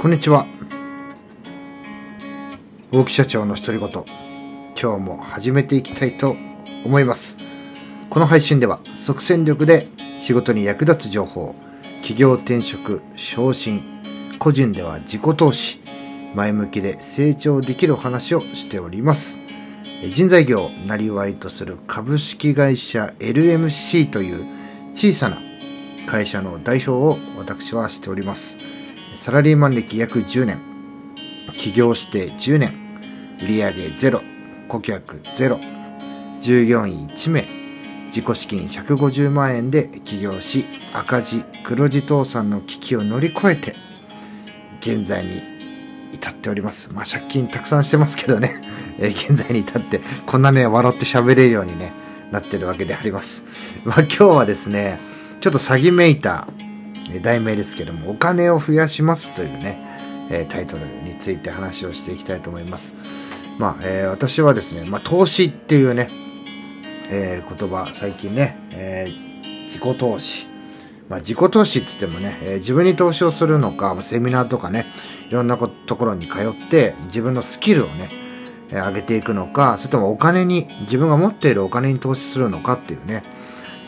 こんにちは。大木社長の独り言。今日も始めていきたいと思います。この配信では即戦力で仕事に役立つ情報企業転職昇進個人では自己投資前向きで成長できるお話をしております。人材業をなりわいとする株式会社 LMC という小さな会社の代表を私はしております。サラリーマン歴約10年。起業して10年。売上ゼロ。顧客ゼロ。従業員1名。自己資金150万円で起業し赤字黒字倒産の危機を乗り越えて現在に至っております。まあ借金たくさんしてますけどね、え、現在に至ってこんなね笑って喋れるようにねなってるわけであります。まあ今日はですねちょっと詐欺めいた題名ですけどもお金を増やしますというね、えタイトルについて話をしていきたいと思いますまあ、えー、私はですね、まあ、投資っていうね、えー、言葉、最近ね、えー、自己投資。まあ、自己投資って言ってもね、え、自分に投資をするのか、セミナーとかね、いろんなところに通って、自分のスキルをね、えー、上げていくのか、それともお金に、自分が持っているお金に投資するのかっていうね、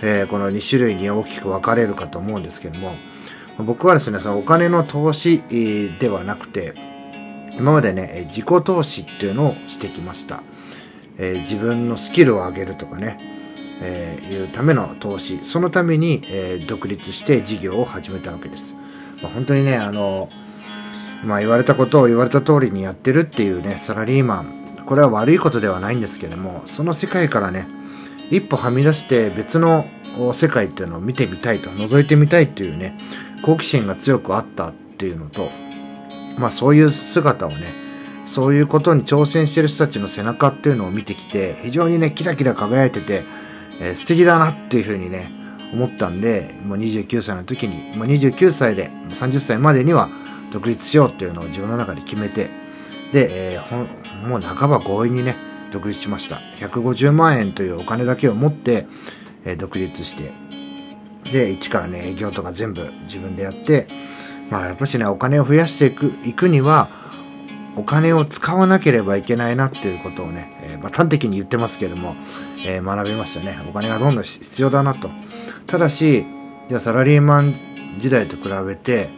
え、この2種類に大きく分かれるかと思うんですけども、僕はですね、そのお金の投資ではなくて、今までね、自己投資っていうのをしてきました。えー、自分のスキルを上げるとかね、えー、いうための投資、そのために、えー、独立して事業を始めたわけです。まあ、本当にね、あの、まあ言われたことを言われた通りにやってるっていうね、サラリーマン、これは悪いことではないんですけども、その世界からね、一歩はみ出して別の世界っていうのを見てみたいと、覗いてみたいっていうね、好奇心が強くあったっていうのと、まあそういう姿をね、そういうことに挑戦してる人たちの背中っていうのを見てきて、非常にね、キラキラ輝いてて、えー、素敵だなっていうふうにね、思ったんで、もう29歳の時に、もう29歳で30歳までには独立しようっていうのを自分の中で決めて、で、えー、もう半ば強引にね、独立しました。150万円というお金だけを持って、えー、独立して、で、一からね、営業とか全部自分でやって、まあやっぱしね、お金を増やしていく、いくには、お金を使わなければいけないなっていうことをね、えー、まあ、端的に言ってますけども、えー、学びましたね。お金がどんどん必要だなと。ただし、じゃあサラリーマン時代と比べて、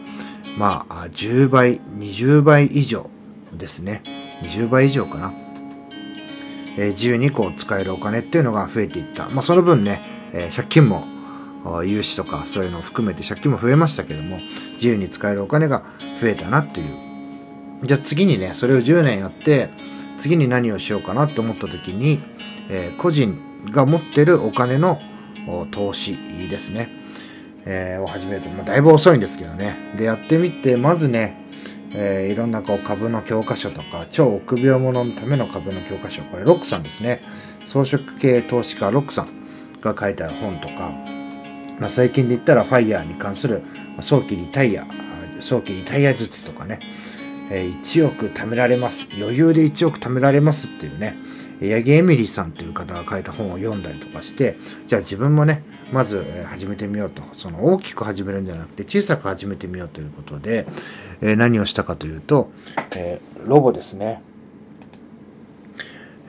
まあ、10倍、20倍以上ですね。20倍以上かな。えー、自由にこう使えるお金っていうのが増えていった。まあ、その分ね、え借金も融資とかそういうのを含めて借金も増えましたけども自由に使えるお金が増えたなっていう。じゃあ次にねそれを10年やって次に何をしようかなと思った時に、えー、個人が持ってるお金の投資ですね、えー、を始めると、まあ、だいぶ遅いんですけどね。でやってみてまずねえー、いろんなこう株の教科書とか超臆病者のための株の教科書これロックさんですね。装飾系投資家ロックさんが書いてある本とかまあ、最近で言ったらファイヤーに関する早期リタイア、早期リタイア術とかね、え1億貯められます。余裕で1億貯められますっていうね、八木エミリーさんという方が書いた本を読んだりとかして、じゃあ自分もね、まず始めてみようと。その大きく始めるんじゃなくて小さく始めてみようということで、え何をしたかというと、えロボですね。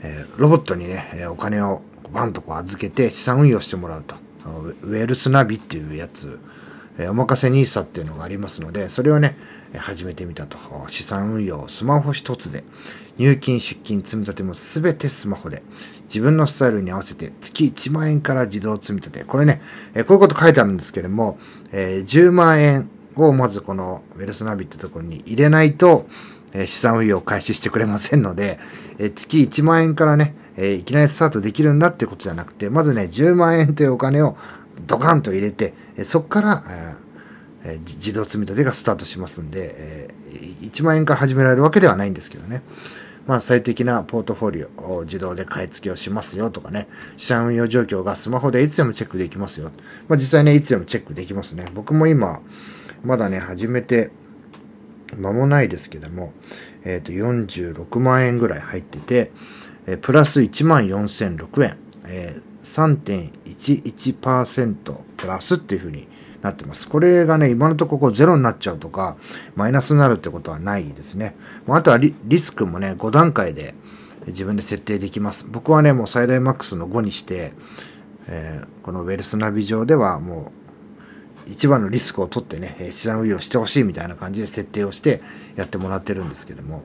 えロボットにね、お金をバンとこう預けて資産運用してもらうと。ウェルスナビっていうやつ、えおまかせ NISA っていうのがありますので、それをね、始めてみたと。資産運用、スマホ一つで、入金、出金、積み立てもすべてスマホで、自分のスタイルに合わせて月1万円から自動積み立て。これね、えこういうこと書いてあるんですけれども、え、10万円をまずこのウェルスナビってところに入れないと、え資産運用を開始してくれませんので、え月1万円からね、えいきなりスタートできるんだってことじゃなくて、まずね、10万円というお金をドカンと入れて、えそこから、え自動積み立てがスタートしますんで、え1万円から始められるわけではないんですけどね。まあ、最適なポートフォリオを自動で買い付けをしますよとかね、資産運用状況がスマホでいつでもチェックできますよ。まあ、実際ね、いつでもチェックできますね。僕も今、まだね、始めて間もないですけども、えっ、ー、と、46万円ぐらい入ってて、えプラス1万4006円、えー、3.11%プラスっていう風になってます。これがね、今のところゼロになっちゃうとか、マイナスになるってことはないですね。あとはリスクもね、5段階で自分で設定できます。僕はね、もう最大マックスの5にして、えー、このウェルスナビ上ではもう一番のリスクを取ってね、資産運用してほしいみたいな感じで設定をしてやってもらってるんですけども。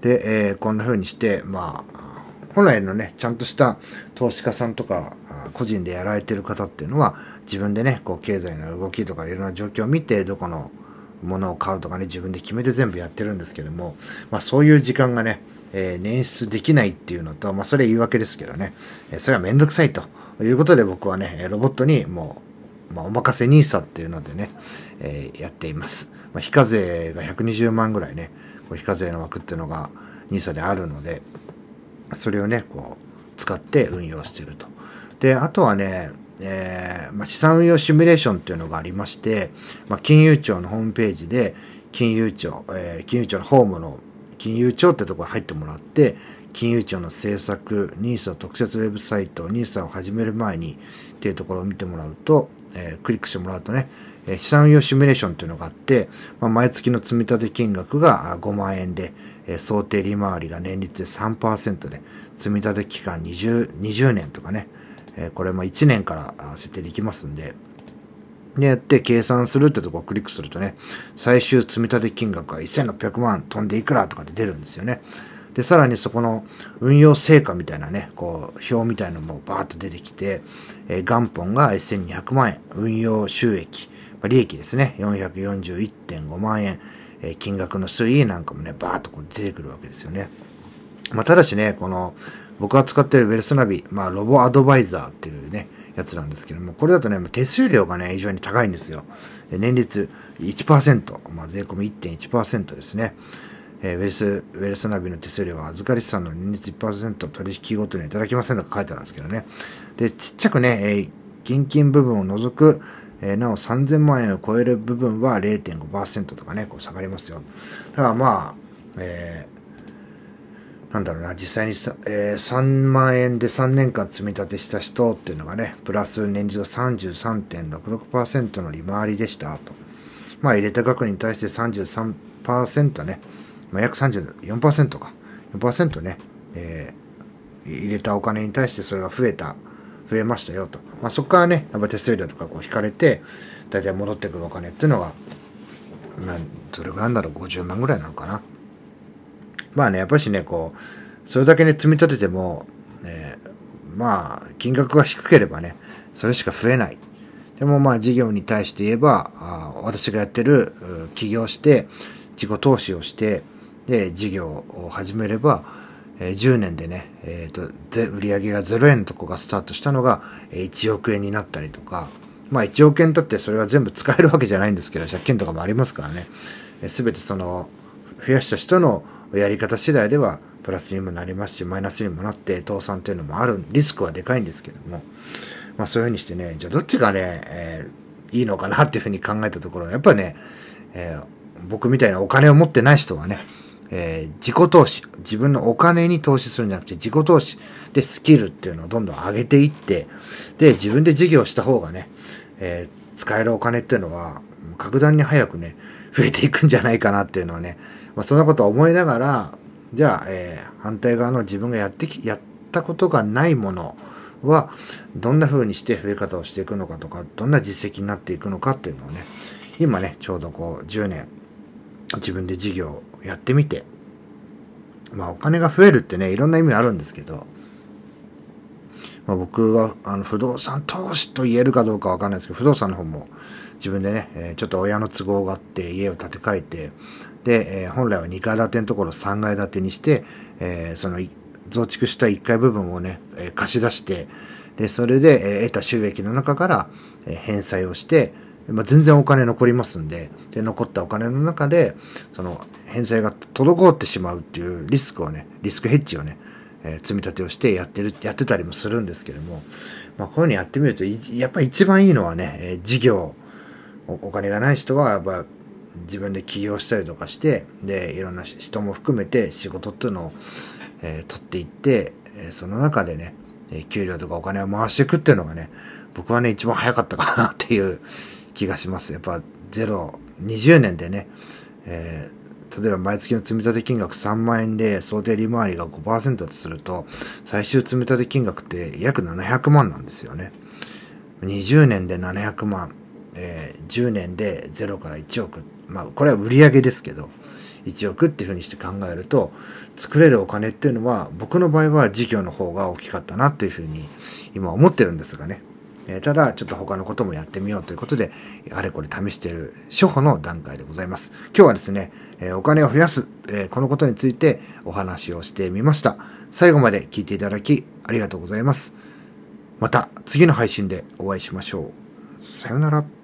で、えー、こんな風にして、まあ、本来のね、ちゃんとした投資家さんとか、個人でやられてる方っていうのは、自分でね、こう、経済の動きとかいろんな状況を見て、どこのものを買うとかね、自分で決めて全部やってるんですけども、まあそういう時間がね、えー、捻出できないっていうのと、まあそれは言い訳ですけどね、えそれはめんどくさいということで僕はね、ロボットにもう、まあ、お任せ NISA っていうのでね、えー、やっています。まあ、非課税が120万ぐらいね、こう非課税の枠っていうのが NISA であるので、それをね、こう、使って運用していると。で、あとはね、えー、まあ、資産運用シミュレーションっていうのがありまして、まあ、金融庁のホームページで、金融庁、えー、金融庁のホームの金融庁ってところに入ってもらって、金融庁の政策、NISA 特設ウェブサイト、NISA を始める前にっていうところを見てもらうと、えー、クリックしてもらうとね、え資産運用シミュレーションっていうのがあって、まあ、毎月の積立金額が5万円で、え想定利回りが年率で3%で、積立期間 20, 20年とかね、えこれも1年から設定できますんで、でやって計算するってとこをクリックするとね、最終積立金額が1600万飛んでいくらとかで出るんですよね。で、さらにそこの運用成果みたいなね、こう、表みたいなのもバーッと出てきて、えー、元本が1200万円、運用収益、まあ、利益ですね、441.5万円、えー、金額の推移なんかもね、バーッとこう出てくるわけですよね。まあ、ただしね、この、僕が使っているウェルスナビ、まあ、ロボアドバイザーっていうね、やつなんですけども、これだとね、手数料がね、非常に高いんですよ。年率1%、まあ、税込み1.1%ですね。えー、ウェルス、ウェルスナビの手数料は預かり資産の年率1%取引ごとにいただきませんとか書いてあるんですけどね。で、ちっちゃくね、えー、現金部分を除く、えー、なお3000万円を超える部分は0.5%とかね、こう下がりますよ。だからまあ、えー、なんだろうな、実際にさ、えー、3万円で3年間積み立てした人っていうのがね、プラス年次度33.66%の利回りでしたと。まあ入れた額に対して33%ね、まあ、約34%か、4%ね、えー、入れたお金に対してそれが増えた増えましたよと。まあ、そこからね、やっぱ手数料とかこう引かれて、大体戻ってくるお金っていうのが、まあ、どれぐらいなんだろう、50万ぐらいなのかな。まあね、やっぱしね、こう、それだけね、積み立てても、えー、まあ、金額が低ければね、それしか増えない。でもまあ、事業に対して言えば、あ私がやってる、起業して、自己投資をして、で、事業を始めれば、えー、10年でね、えっ、ー、と、売上が0円のとこがスタートしたのが、1億円になったりとか、まあ1億円だってそれは全部使えるわけじゃないんですけど、借金とかもありますからね、す、え、べ、てその、増やした人のやり方次第では、プラスにもなりますし、マイナスにもなって、倒産っていうのもある、リスクはでかいんですけども、まあそういうふうにしてね、じゃあどっちがね、えー、いいのかなっていうふうに考えたところ、やっぱね、えー、僕みたいなお金を持ってない人はね、えー、自己投資、自分のお金に投資するんじゃなくて自己投資。でスキルっていうのをどんどん上げていって、で、自分で事業した方がね、えー、使えるお金っていうのは格段に早くね、増えていくんじゃないかなっていうのはね、まあ、そんなことを思いながら、じゃあ、えー、反対側の自分がやってき、やったことがないものは、どんな風にして増え方をしていくのかとか、どんな実績になっていくのかっていうのをね、今ね、ちょうどこう10年、自分で事業やってみて、まあお金が増えるってね、いろんな意味あるんですけど、まあ、僕はあの不動産投資と言えるかどうかわかんないですけど、不動産の方も自分でね、えー、ちょっと親の都合があって家を建て替えて、で、えー、本来は2階建てのところを3階建てにして、えー、その増築した1階部分をね、え貸し出して、で、それで、え得た収益の中から、え返済をして、まあ、全然お金残りますんで、で、残ったお金の中で、その、返済が滞ってしまうっていうリスクをね、リスクヘッジをね、えー、積み立てをしてやってる、やってたりもするんですけども、まあ、こういうのやってみると、やっぱり一番いいのはね、えー、事業。お、お金がない人は、やっぱ自分で起業したりとかして、で、いろんな人も含めて仕事っていうのを、えー、取っていって、え、その中でね、給料とかお金を回していくっていうのがね、僕はね、一番早かったかなっていう気がします。やっぱ0、20年でね、えー、例えば毎月の積立金額3万円で想定利回りが5%とすると、最終積立金額って約700万なんですよね。20年で700万、えー、10年で0から1億。まあ、これは売上ですけど、1億っていうふうにして考えると、作れるお金っていうのは、僕の場合は事業の方が大きかったなっていうふうに今思ってるんですがね。え、ただ、ちょっと他のこともやってみようということで、あれこれ試している初歩の段階でございます。今日はですね、え、お金を増やす、え、このことについてお話をしてみました。最後まで聞いていただきありがとうございます。また次の配信でお会いしましょう。さようなら。